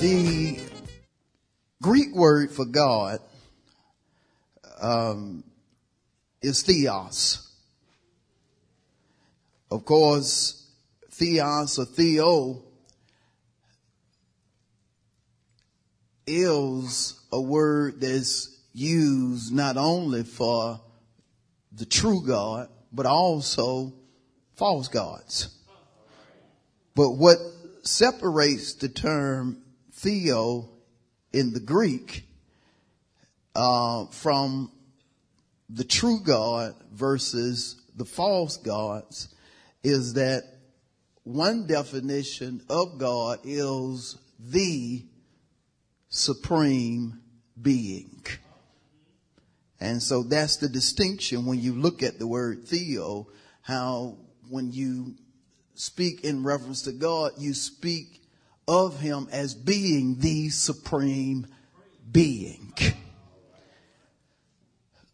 The Greek word for God um, is theos. Of course, theos or theo is a word that's used not only for the true God, but also false gods. But what separates the term theo in the Greek uh, from the true God versus the false gods is that one definition of God is the supreme being. And so that's the distinction when you look at the word theo, how when you speak in reference to God, you speak of him as being the supreme being.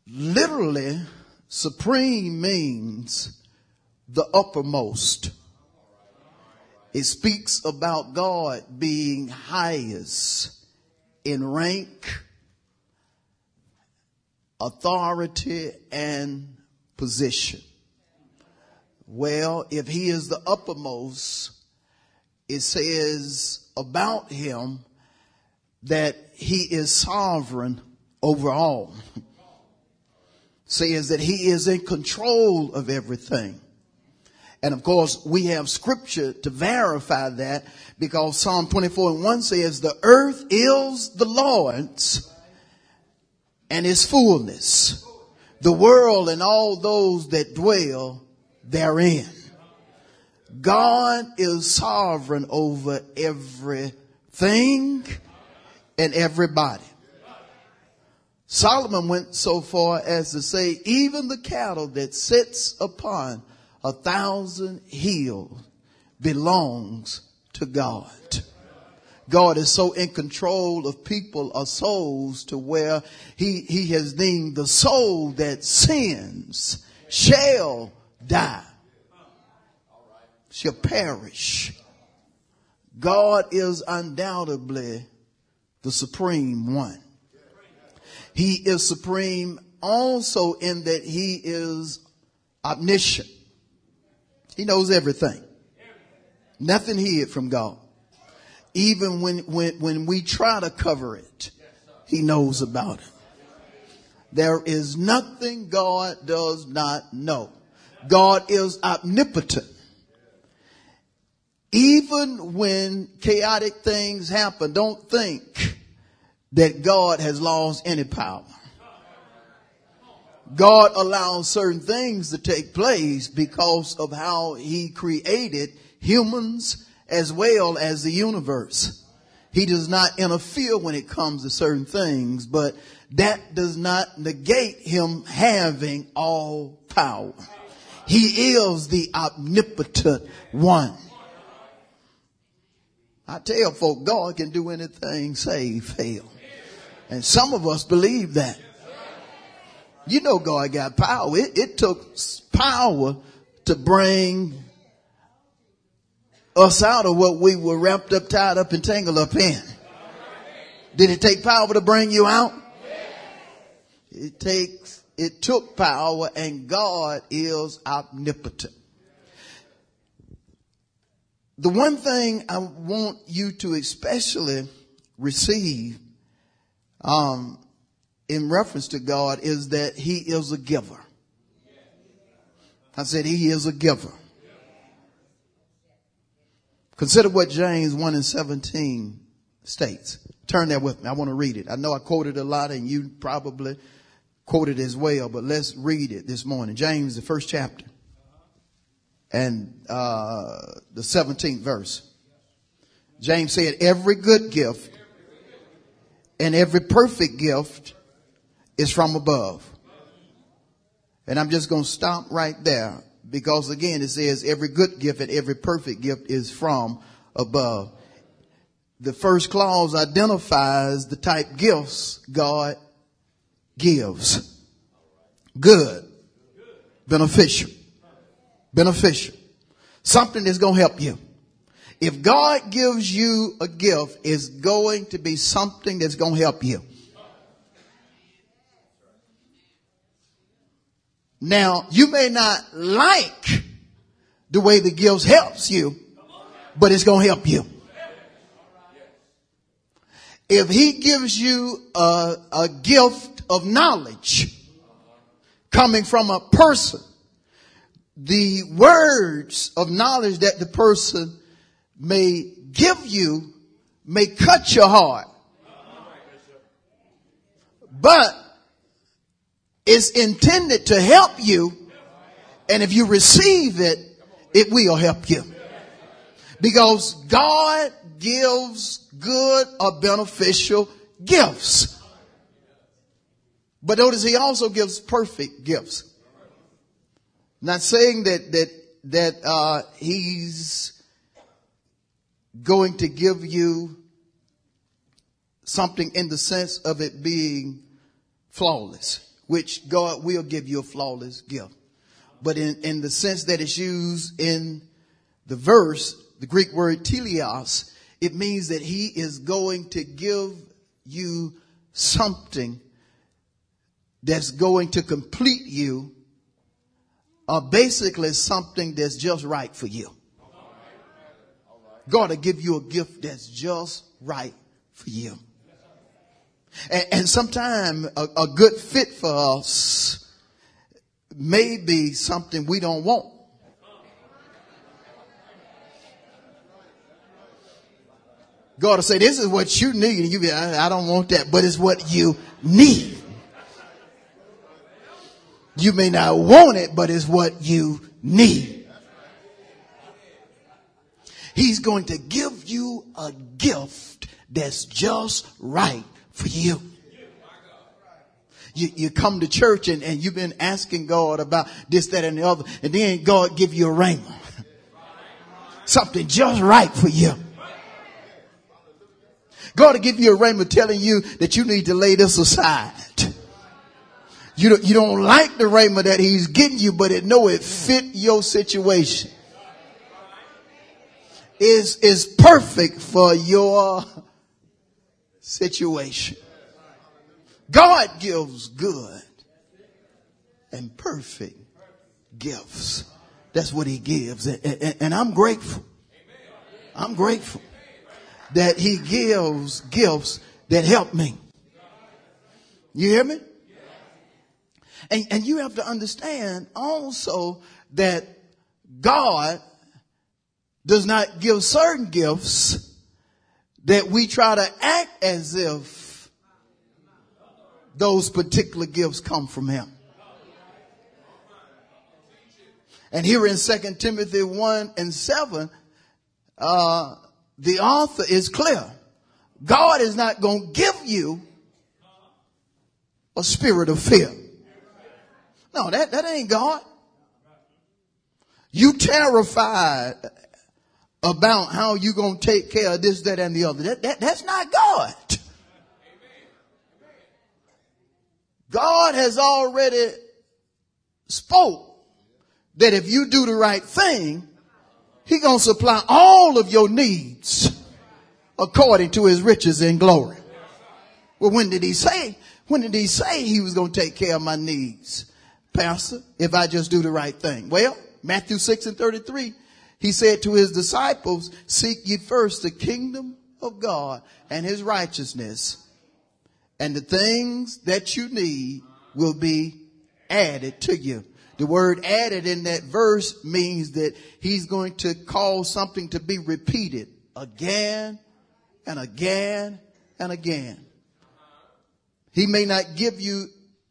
Literally, supreme means the uppermost. It speaks about God being highest in rank, authority, and position. Well, if he is the uppermost, it says about him that he is sovereign over all. says that he is in control of everything. And of course, we have scripture to verify that because Psalm 24 and 1 says, the earth is the Lord's and his fullness, the world and all those that dwell therein. God is sovereign over everything and everybody. Solomon went so far as to say, even the cattle that sits upon a thousand hills belongs to God. God is so in control of people or souls to where he, he has deemed the soul that sins shall die shall perish. God is undoubtedly the supreme one. He is supreme also in that he is omniscient. He knows everything. Nothing hid from God. Even when, when, when we try to cover it, he knows about it. There is nothing God does not know. God is omnipotent. Even when chaotic things happen, don't think that God has lost any power. God allows certain things to take place because of how he created humans as well as the universe. He does not interfere when it comes to certain things, but that does not negate him having all power. He is the omnipotent one. I tell folk God can do anything save fail. And some of us believe that. You know God got power. It, it took power to bring us out of what we were wrapped up, tied up, and tangled up in. Did it take power to bring you out? It takes, it took power and God is omnipotent the one thing I want you to especially receive um, in reference to God is that He is a giver. I said He is a giver. Consider what James 1 and 17 states. Turn there with me. I want to read it. I know I quoted a lot and you probably quoted as well, but let's read it this morning. James, the first chapter and uh, the 17th verse. James said, every good gift and every perfect gift is from above. And I'm just going to stop right there because again, it says every good gift and every perfect gift is from above. The first clause identifies the type gifts God gives. Good. Beneficial. Beneficial. Something that's going to help you. If God gives you a gift, it's going to be something that's going to help you. Now, you may not like the way the gift helps you, but it's going to help you. If he gives you a, a gift of knowledge coming from a person, the words of knowledge that the person may give you may cut your heart. But it's intended to help you. And if you receive it, it will help you. Because God gives good or beneficial gifts. But notice he also gives perfect gifts. Not saying that, that, that, uh, he's going to give you something in the sense of it being flawless which God will give you a flawless gift. But in, in the sense that it's used in the verse, the Greek word teleos, it means that he is going to give you something that's going to complete you or basically something that's just right for you. God will give you a gift that's just right for you. And, and sometimes a, a good fit for us may be something we don't want. God will say, this is what you need. And you be, I, I don't want that, but it's what you need. You may not want it, but it's what you need. He's going to give you a gift that's just right for you. You, you come to church and, and you've been asking God about this, that, and the other, and then God give you a rhema. Something just right for you. God will give you a rhema telling you that you need to lay this aside. You don't, you don't like the rhema that he's getting you, but it know it fit your situation. Is, is perfect for your situation. God gives good and perfect gifts. That's what he gives. And, and, and, I'm grateful. I'm grateful that he gives gifts that help me. You hear me? And, and you have to understand also that God does not give certain gifts that we try to act as if those particular gifts come from him. And here in 2 Timothy 1 and 7, uh, the author is clear. God is not going to give you a spirit of fear. No, that, that ain't God. You terrified about how you to take care of this, that, and the other. That, that, that's not God. God has already spoke that if you do the right thing, he to supply all of your needs according to his riches and glory. Well, when did he say? When did he say he was to take care of my needs? Pastor, if I just do the right thing. Well, Matthew 6 and 33 he said to his disciples, seek ye first the kingdom of God and his righteousness and the things that you need will be added to you. The word added in that verse means that he's going to cause something to be repeated again and again and again. He may not give you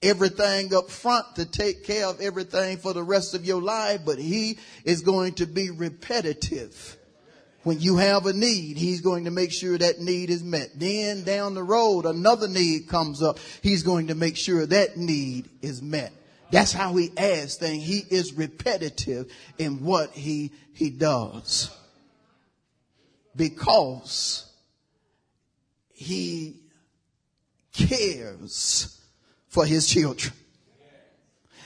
everything up front to take care of everything for the rest of your life, but he is going to be repetitive When you have a need, he's going to make sure that need is met. Then down the road, another need comes up. He's going to make sure that need is met. That's how he adds things. He is repetitive in what he, he does. Because he cares for his children.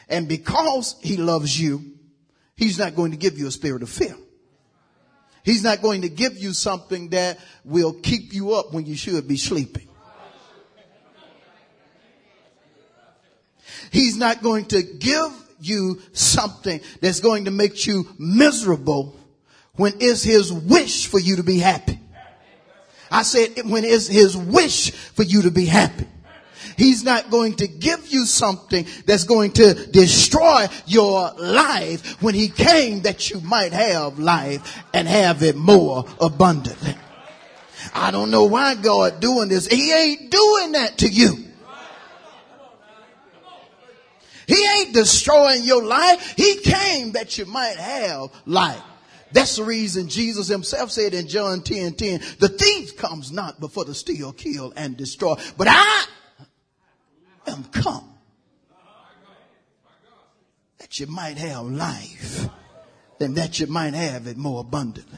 And because he loves you, he's not going to give you a spirit of fear. He's not going to give you something that will keep you up when you should be sleeping. He's not going to give you something that's going to make you miserable when it's his wish for you to be happy. I said when it's his wish for you to be happy. He's not going to give you something that's going to destroy your life when he came that you might have life and have it more abundantly. I don't know why God doing this. He ain't doing that to you. He ain't destroying your life. He came that you might have life. That's the reason Jesus himself said in John 10, 10, the thief comes not before to steal, kill, and destroy. But I am come you might have life and that you might have it more abundantly.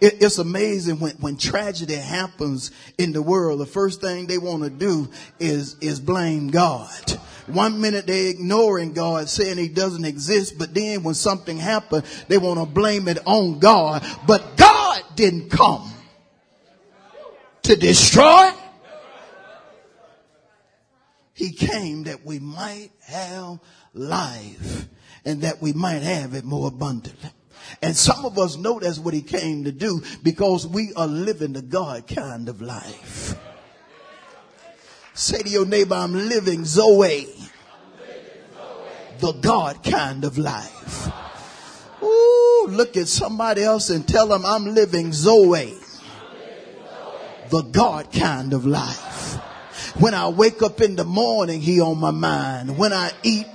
It, it's amazing when, when tragedy happens in the world, the first thing they want to do is, is blame God. One minute they're ignoring God, saying he doesn't exist, but then when something happens, they want to blame it on God. But God didn't come to destroy he came that we might have life and that we might have it more abundantly. And some of us know that's what he came to do because we are living the God kind of life. Say to your neighbor, I'm living Zoe, the God kind of life. Ooh, look at somebody else and tell them I'm living Zoe, the God kind of life. When I wake up in the morning, he on my mind. When I eat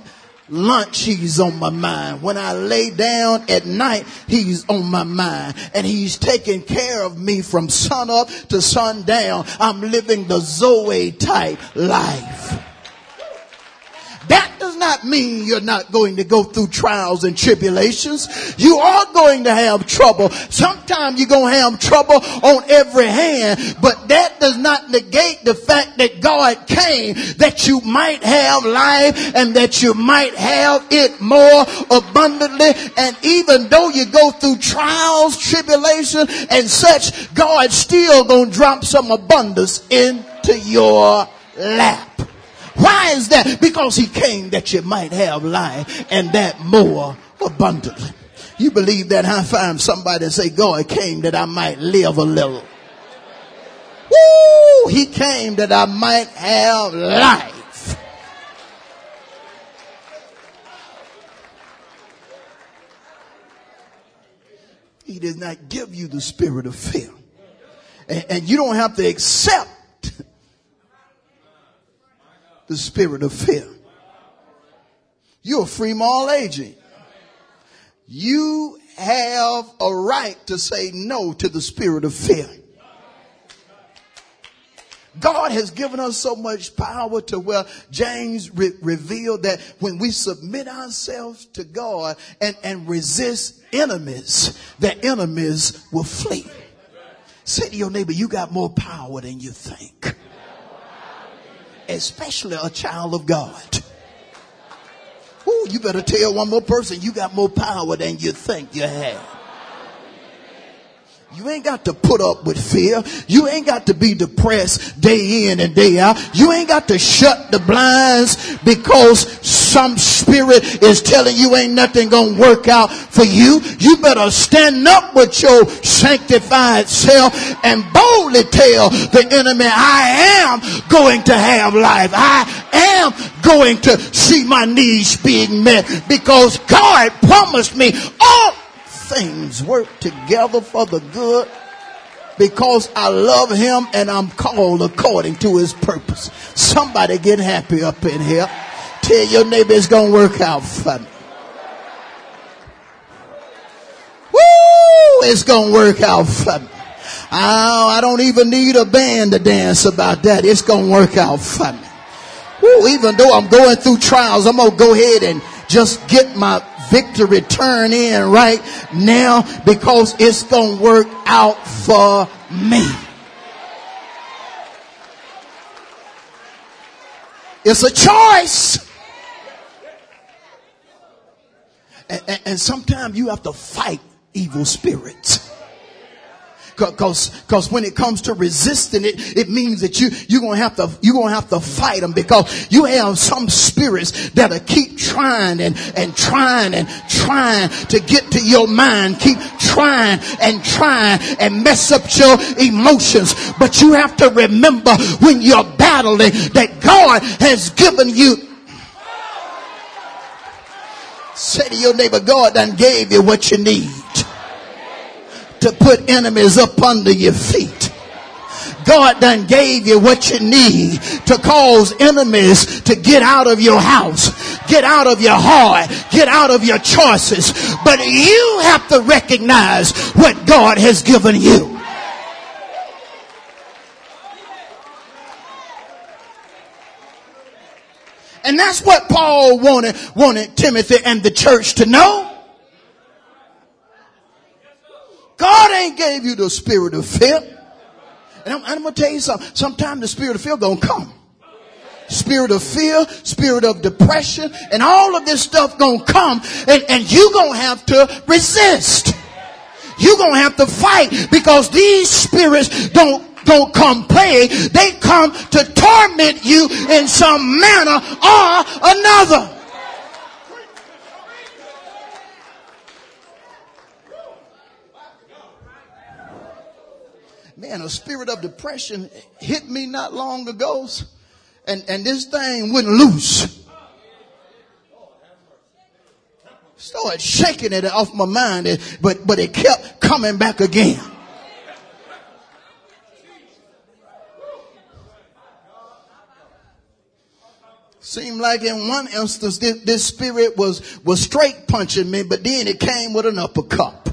lunch, he's on my mind. When I lay down at night, he's on my mind. And he's taking care of me from sun up to sundown. I'm living the Zoe type life. Not mean you're not going to go through trials and tribulations. You are going to have trouble. Sometimes you're going to have trouble on every hand, but that does not negate the fact that God came that you might have life and that you might have it more abundantly. And even though you go through trials, tribulation and such, God's still going to drop some abundance into your lap. Why is that? Because he came that you might have life and that more abundantly. You believe that high five somebody say, God came that I might live a little. Woo! He came that I might have life. He does not give you the spirit of fear. And, and you don't have to accept the spirit of fear. You're free moral agent. You have a right to say no to the spirit of fear. God has given us so much power to where James re- revealed that when we submit ourselves to God and, and resist enemies, the enemies will flee. Say to your neighbor, you got more power than you think especially a child of God. Ooh, you better tell one more person you got more power than you think you have. You ain't got to put up with fear. You ain't got to be depressed day in and day out. You ain't got to shut the blinds because some spirit is telling you ain't nothing gonna work out for you. You better stand up with your sanctified self and boldly tell the enemy, I am going to have life. I am going to see my needs being met because God promised me all things work together for the good because I love him and I'm called according to his purpose. Somebody get happy up in here. Your neighbor going to work out for me. Woo! it's gonna work out for me. Oh, I don't even need a band to dance about that. It's gonna work out for me. Ooh, even though I'm going through trials, I'm gonna go ahead and just get my victory turn in right now because it's gonna work out for me. It's a choice. And, and, sometimes you have to fight evil spirits. Cause, cause when it comes to resisting it, it means that you, you're gonna have to, you're gonna have to fight them because you have some spirits that'll keep trying and, and trying and trying to get to your mind. Keep trying and trying and mess up your emotions. But you have to remember when you're battling that God has given you Say to your neighbor, God done gave you what you need to put enemies up under your feet. God done gave you what you need to cause enemies to get out of your house, get out of your heart, get out of your choices. But you have to recognize what God has given you. And that's what Paul wanted, wanted Timothy and the church to know. God ain't gave you the spirit of fear. And I'm, I'm going to tell you something. Sometimes the spirit of fear gonna come. Spirit of fear, spirit of depression, and all of this stuff gonna come and, and you gonna have to resist. you gonna have to fight because these spirits don't don't come play. They come to torment you in some manner or another. man, a spirit of depression hit me not long ago, and, and this thing wouldn't loose. Started shaking it off my mind, but, but it kept coming back again. Seemed like in one instance this, this spirit was, was straight punching me, but then it came with an uppercut.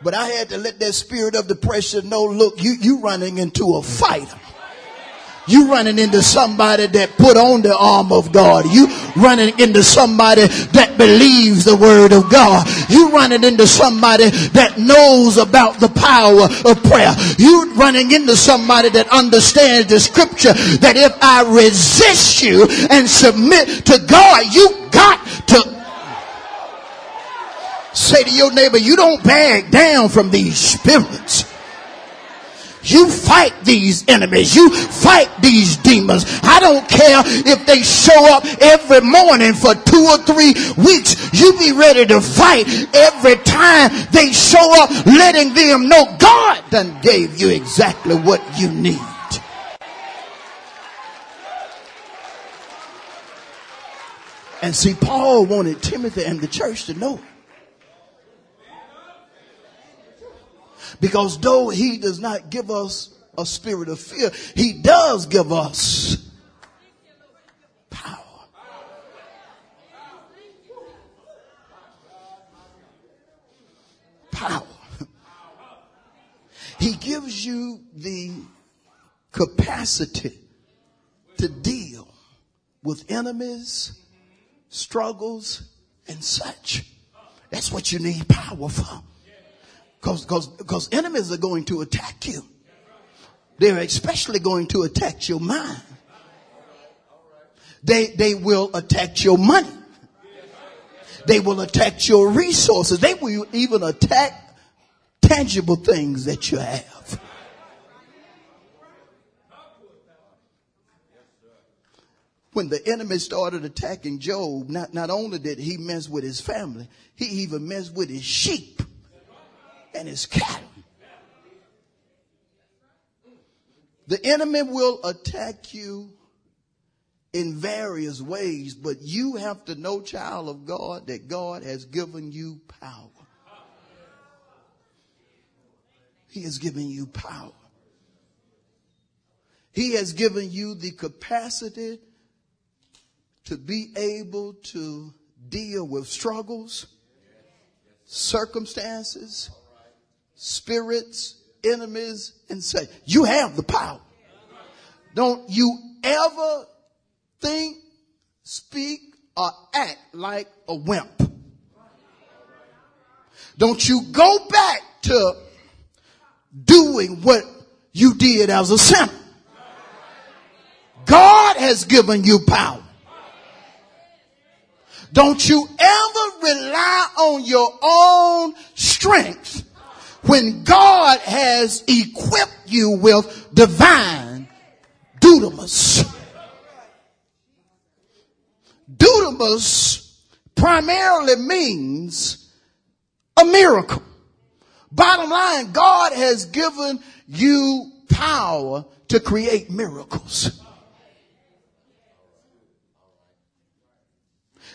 But I had to let that spirit of depression know, look, you, you running into a fight. You running into somebody that put on the arm of God. You running into somebody that believes the word of God. You running into somebody that knows about the power of prayer. You running into somebody that understands the scripture that if I resist you and submit to God, you got to Say to your neighbor, you don't back down from these spirits. You fight these enemies. You fight these demons. I don't care if they show up every morning for two or three weeks. You be ready to fight every time they show up, letting them know God done gave you exactly what you need. And see, Paul wanted Timothy and the church to know Because though he does not give us a spirit of fear, he does give us power. Power. He gives you the capacity to deal with enemies, struggles, and such. That's what you need power for. Cause, cause, cause enemies are going to attack you. They're especially going to attack your mind. They, they will attack your money. They will attack your resources. They will even attack tangible things that you have. When the enemy started attacking Job, not, not only did he mess with his family, he even messed with his sheep and his cattle. The enemy will attack you in various ways, but you have to know, child of God, that God has given you power. He has given you power. He has given you the capacity to be able to deal with struggles circumstances, spirits, enemies, and say, you have the power. Don't you ever think, speak, or act like a wimp. Don't you go back to doing what you did as a sinner. God has given you power. Don't you ever rely on your own strength when God has equipped you with divine dunamis. Dunamis primarily means a miracle. Bottom line, God has given you power to create miracles.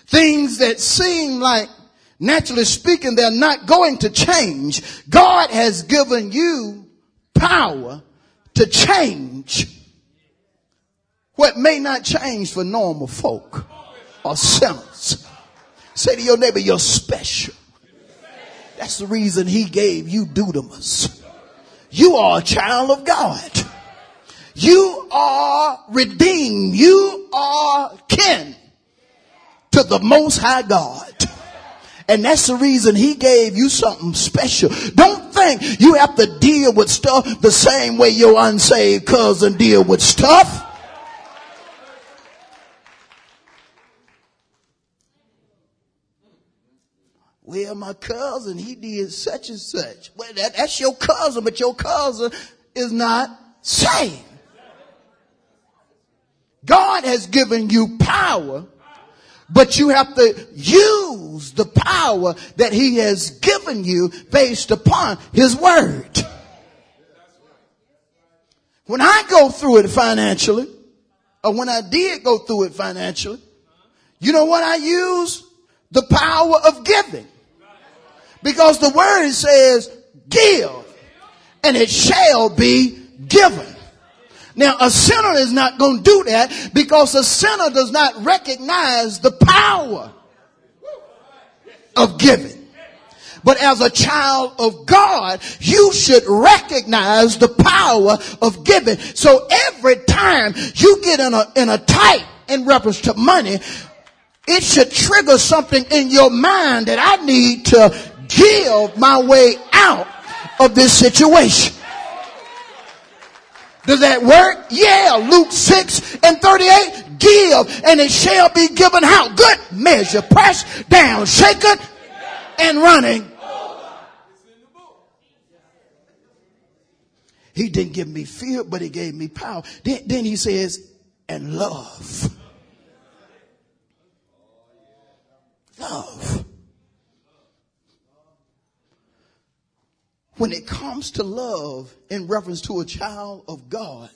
Things that seem like, naturally speaking, they're not going to change. God has given you power to change what may not change for normal folk or sinners. Say to your neighbor, you're special. That's the reason he gave you dunamis. You are a child of God. You are redeemed. You are kin to the most high God. And that's the reason he gave you something special. Don't think you have to deal with stuff the same way your unsaved cousin deal with stuff. Well, my cousin, he did such and such. Well, that, that's your cousin, but your cousin is not saved. God has given you power but you have to use the power that he has given you based upon his word. When I go through it financially, or when I did go through it financially, you know what I use? The power of giving. Because the word says, give, and it shall be given. Now a sinner is not going to do that because a sinner does not recognize the power of giving. But as a child of God, you should recognize the power of giving. So every time you get in a, in a tight in reference to money, it should trigger something in your mind that I need to give my way out of this situation. Does that work? Yeah. Luke 6 and 38. Give and it shall be given how? Good measure. Pressed down, shaken and running. He didn't give me fear, but he gave me power. Then, then he says, and love. Love. When it comes to love in reference to a child of God,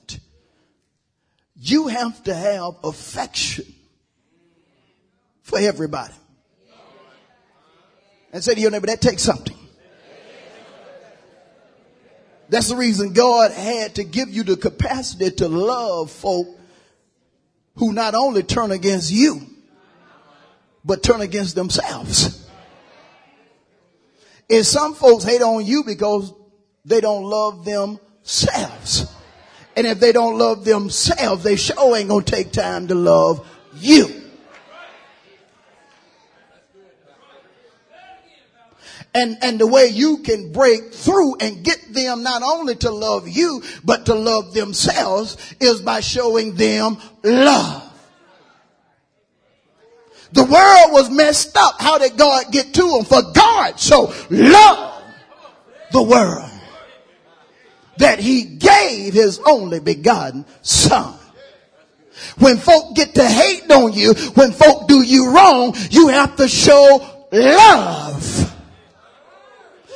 you have to have affection for everybody. And say to your neighbor, that takes something. That's the reason God had to give you the capacity to love folk who not only turn against you, but turn against themselves is some folks hate on you because they don't love themselves. And if they don't love themselves, they sure ain't gonna take time to love you. And, and the way you can break through and get them not only to love you, but to love themselves is by showing them love. The world was messed up. How did God get to them? For God so loved the world that he gave his only begotten son. When folk get to hate on you, when folk do you wrong, you have to show love.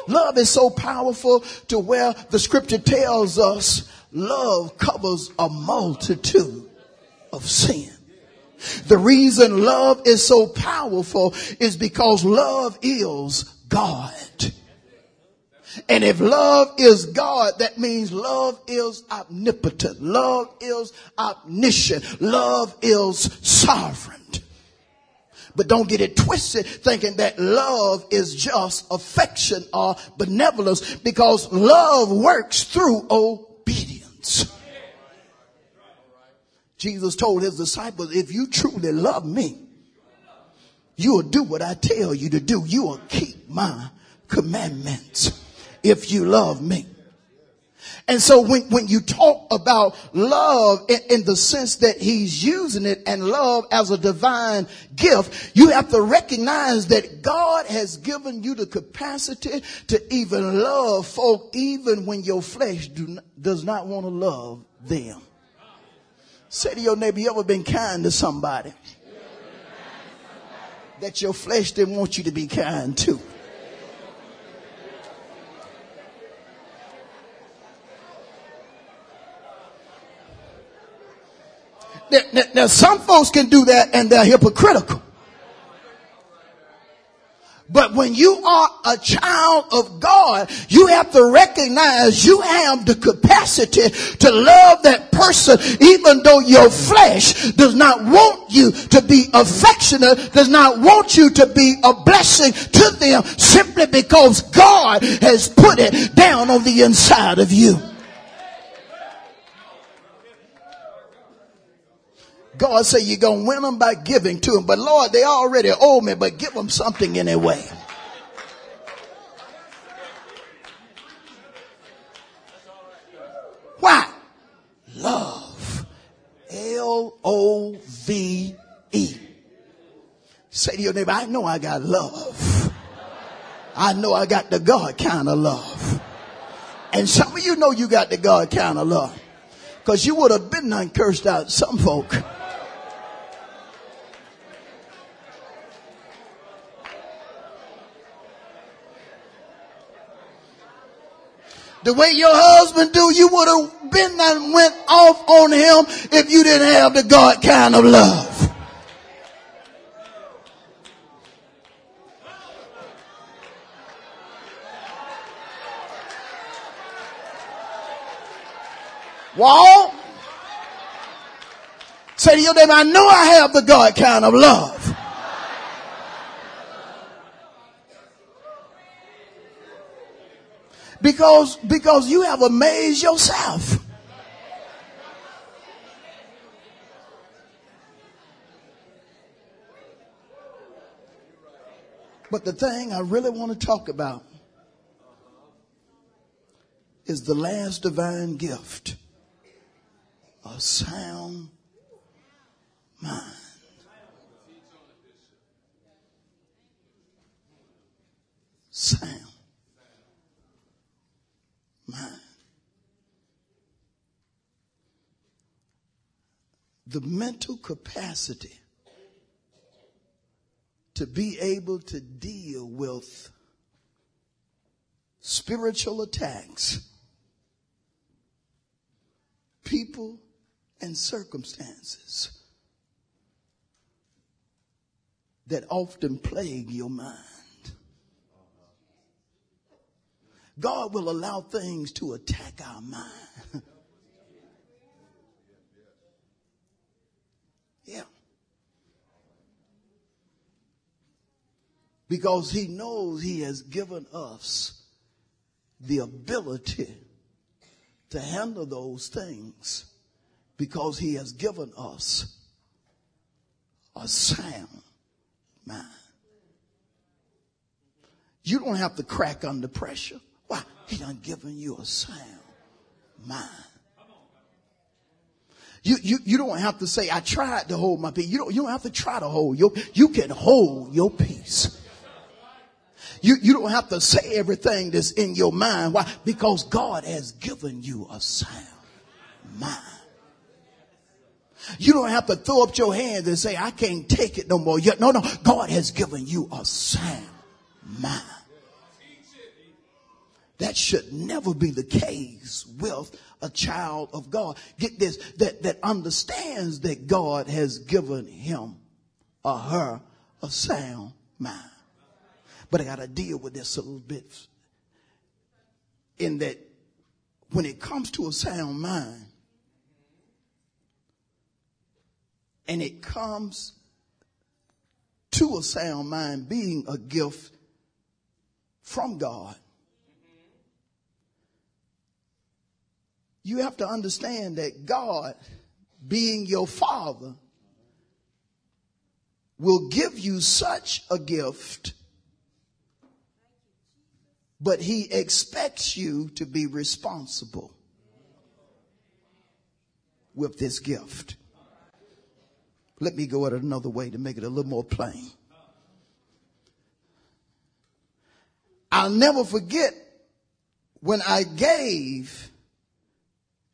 Love is so powerful to where the scripture tells us love covers a multitude of sin. The reason love is so powerful is because love is God. And if love is God, that means love is omnipotent. Love is omniscient. Love is sovereign. But don't get it twisted thinking that love is just affection or benevolence because love works through obedience. Jesus told his disciples, if you truly love me, you will do what I tell you to do. You will keep my commandments if you love me. And so when, when you talk about love in, in, the sense that he's using it and love as a divine gift, you have to recognize that God has given you the capacity to even love folk even when your flesh not, does not want to love them. Say to your neighbor, you ever been kind to somebody? That your flesh didn't want you to be kind to. Now, now, now, some folks can do that and they're hypocritical. But when you are a child of God, you have to recognize you have the capacity to love that person even though your flesh does not want you to be affectionate, does not want you to be a blessing to them simply because God has put it down on the inside of you. God say you're going to win them by giving to them. But Lord, they already owe me, but give them something anyway. Why? Love. L-O-V-E. Say to your neighbor, I know I got love. I know I got the God kind of love. And some of you know you got the God kind of love. Cause you would have been done cursed out some folk. The way your husband do, you would have been and went off on him if you didn't have the God kind of love. Wall. Say to your neighbor, I know I have the God kind of love. Because, because you have amazed yourself. But the thing I really want to talk about is the last divine gift a sound mind. Sound mind. The mental capacity to be able to deal with spiritual attacks, people, and circumstances that often plague your mind. God will allow things to attack our mind. yeah. Because he knows he has given us the ability to handle those things because he has given us a sound mind. You don't have to crack under pressure. Why? He done given you a sound mind. You, you, you don't have to say, I tried to hold my peace. You don't, you don't have to try to hold your, you can hold your peace. You, you don't have to say everything that's in your mind. Why? Because God has given you a sound mind. You don't have to throw up your hands and say, I can't take it no more. No, no. God has given you a sound mind. That should never be the case with a child of God. Get this, that, that understands that God has given him or her a sound mind. But I got to deal with this a little bit in that when it comes to a sound mind, and it comes to a sound mind being a gift from God, you have to understand that God, being your father, will give you such a gift, but he expects you to be responsible with this gift. Let me go at it another way to make it a little more plain. I'll never forget when I gave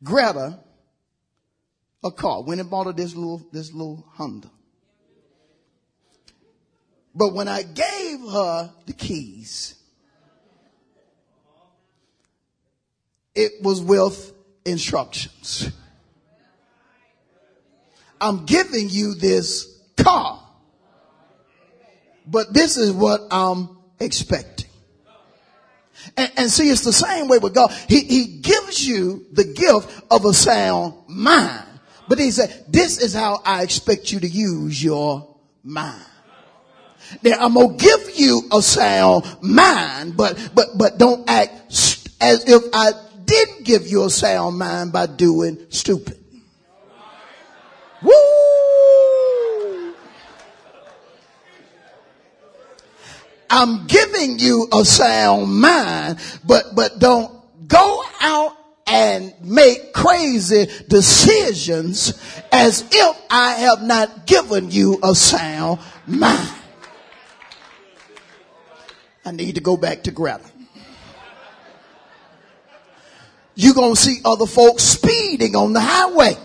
Greta a car. Went and bought her this little, this little Honda. But when I gave her the keys, it was with instructions. I'm giving you this car, but this is what I'm expecting. And, and, see, it's the same way with God. He, he gives you the gift of a sound mind. But he said, this is how I expect you to use your mind. Now I'm gonna give you a sound mind, but, but, but don't act as if I didn't give you a sound mind by doing stupid. Woo! I'm giving you a sound mind, but, but don't go out and make crazy decisions as if I have not given you a sound mind. I need to go back to Greta. You're going to see other folks speeding on the highway.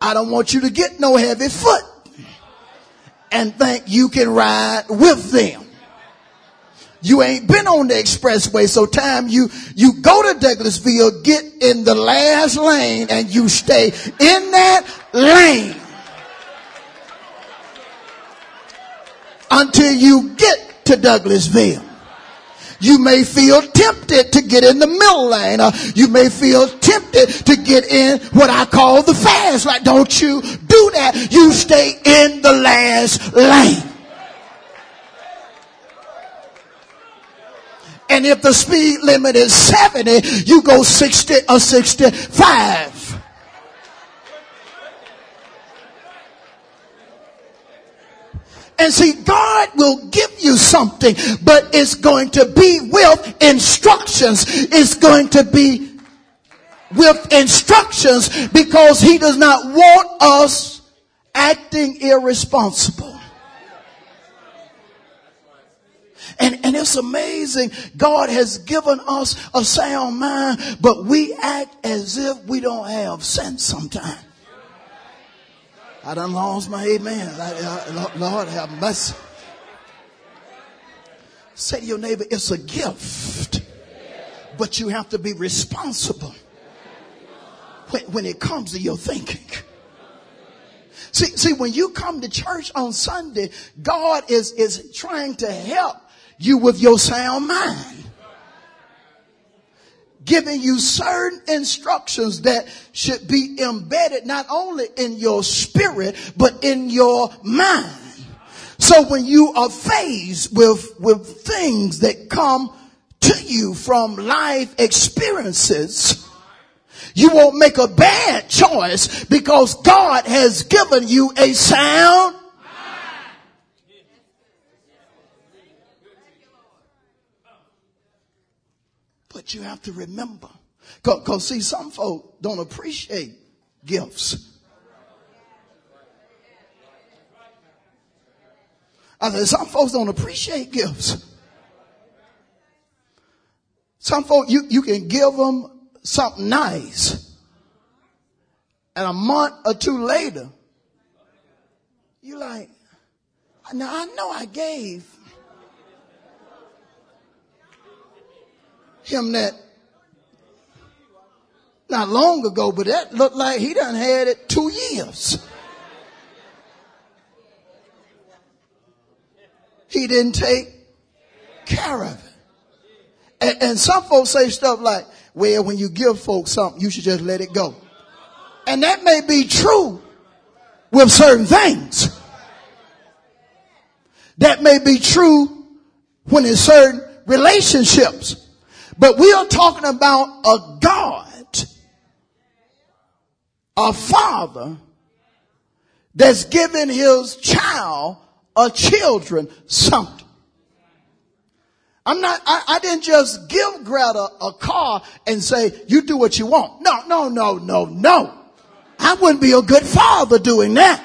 I don't want you to get no heavy foot and think you can ride with them. You ain't been on the expressway, so time you, you go to Douglasville, get in the last lane and you stay in that lane until you get to Douglasville. You may feel tempted to get in the middle lane. You may feel tempted to get in what I call the fast. Like, don't you do that. You stay in the last lane. And if the speed limit is 70, you go 60 or 65. And see, God will give you something, but it's going to be with instructions. It's going to be with instructions because he does not want us acting irresponsible. And, and it's amazing. God has given us a sound mind, but we act as if we don't have sense sometimes. I done lost my amen. I, I, Lord have mercy. Say to your neighbor, it's a gift, but you have to be responsible when, when it comes to your thinking. See, see, when you come to church on Sunday, God is, is trying to help you with your sound mind giving you certain instructions that should be embedded not only in your spirit, but in your mind. So when you are faced with, with things that come to you from life experiences, you won't make a bad choice because God has given you a sound But you have to remember. Cause, cause see, some folk don't appreciate gifts. I said, some folks don't appreciate gifts. Some folk, you, you can give them something nice. And a month or two later, you're like, now I know I gave him that not long ago, but that looked like he done had it two years. He didn't take care of it. And, and some folks say stuff like, well, when you give folks something, you should just let it go. And that may be true with certain things. That may be true when in certain relationships. But we are talking about a God, a father that's giving his child or children something. I'm not, I, I, didn't just give Greta a car and say, you do what you want. No, no, no, no, no. I wouldn't be a good father doing that.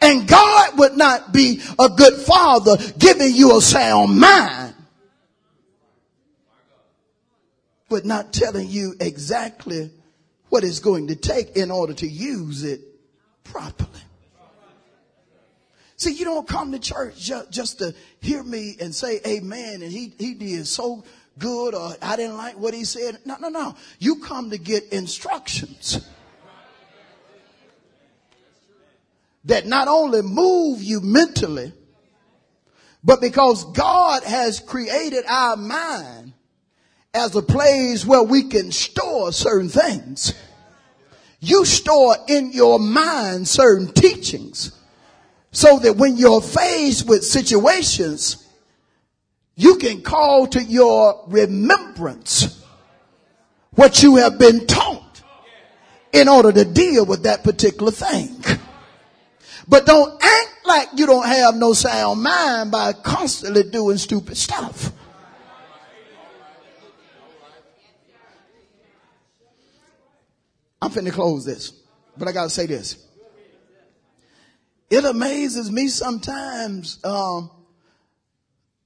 And God would not be a good father giving you a sound mind, but not telling you exactly what it's going to take in order to use it properly. See, you don't come to church just, just to hear me and say amen and he, he did so good or I didn't like what he said. No, no, no. You come to get instructions that not only move you mentally, but because God has created our mind as a place where we can store certain things. You store in your mind certain teachings so that when you're faced with situations, you can call to your remembrance what you have been taught in order to deal with that particular thing. But don't act like you don't have no sound mind by constantly doing stupid stuff. I'm finna close this, but I gotta say this. It amazes me sometimes um,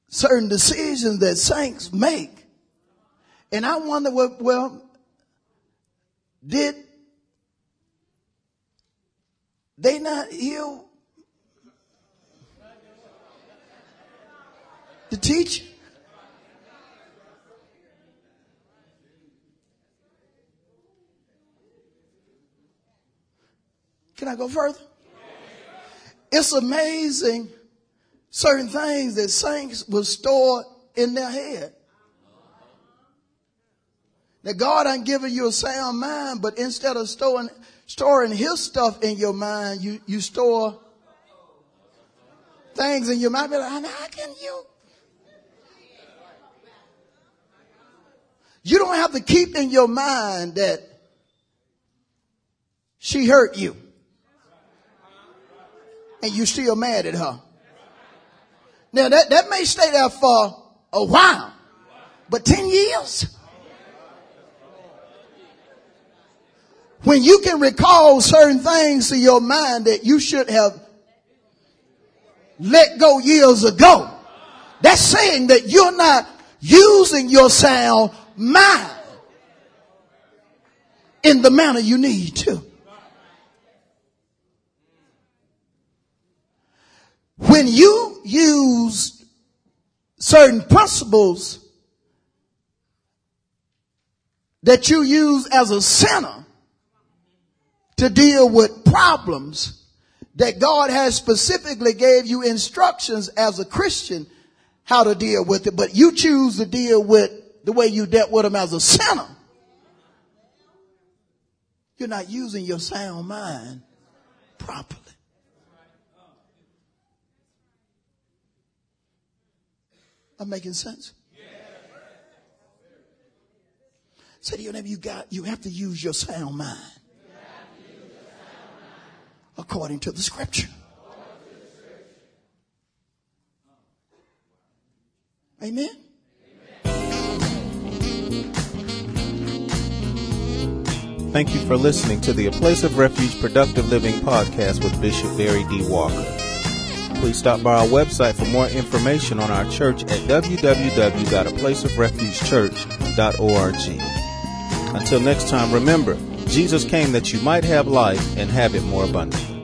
certain decisions that saints make. And I wonder what, well, did they not heal the teacher? Can I go further? It's amazing certain things that saints will store in their head. Now God ain't giving you a sound mind, but instead of storing, storing his stuff in your mind, you, you store things in your mind. Be like, how can you? You don't have to keep in your mind that she hurt you and you still mad at her. Now that, that may stay there for a while, but 10 years? When you can recall certain things to your mind that you should have let go years ago, that's saying that you're not using your sound mind in the manner you need to. When you use certain principles that you use as a sinner to deal with problems that God has specifically gave you instructions as a Christian how to deal with it, but you choose to deal with the way you dealt with them as a sinner. You're not using your sound mind properly. I'm making sense. Say to your neighbor, you got, you have to use your sound mind. According to the scripture. Amen. Thank you for listening to the A Place of Refuge Productive Living podcast with Bishop Barry D. Walker. Please stop by our website for more information on our church at www.aplaceofrefugechurch.org. Until next time, remember, Jesus came that you might have life and have it more abundantly.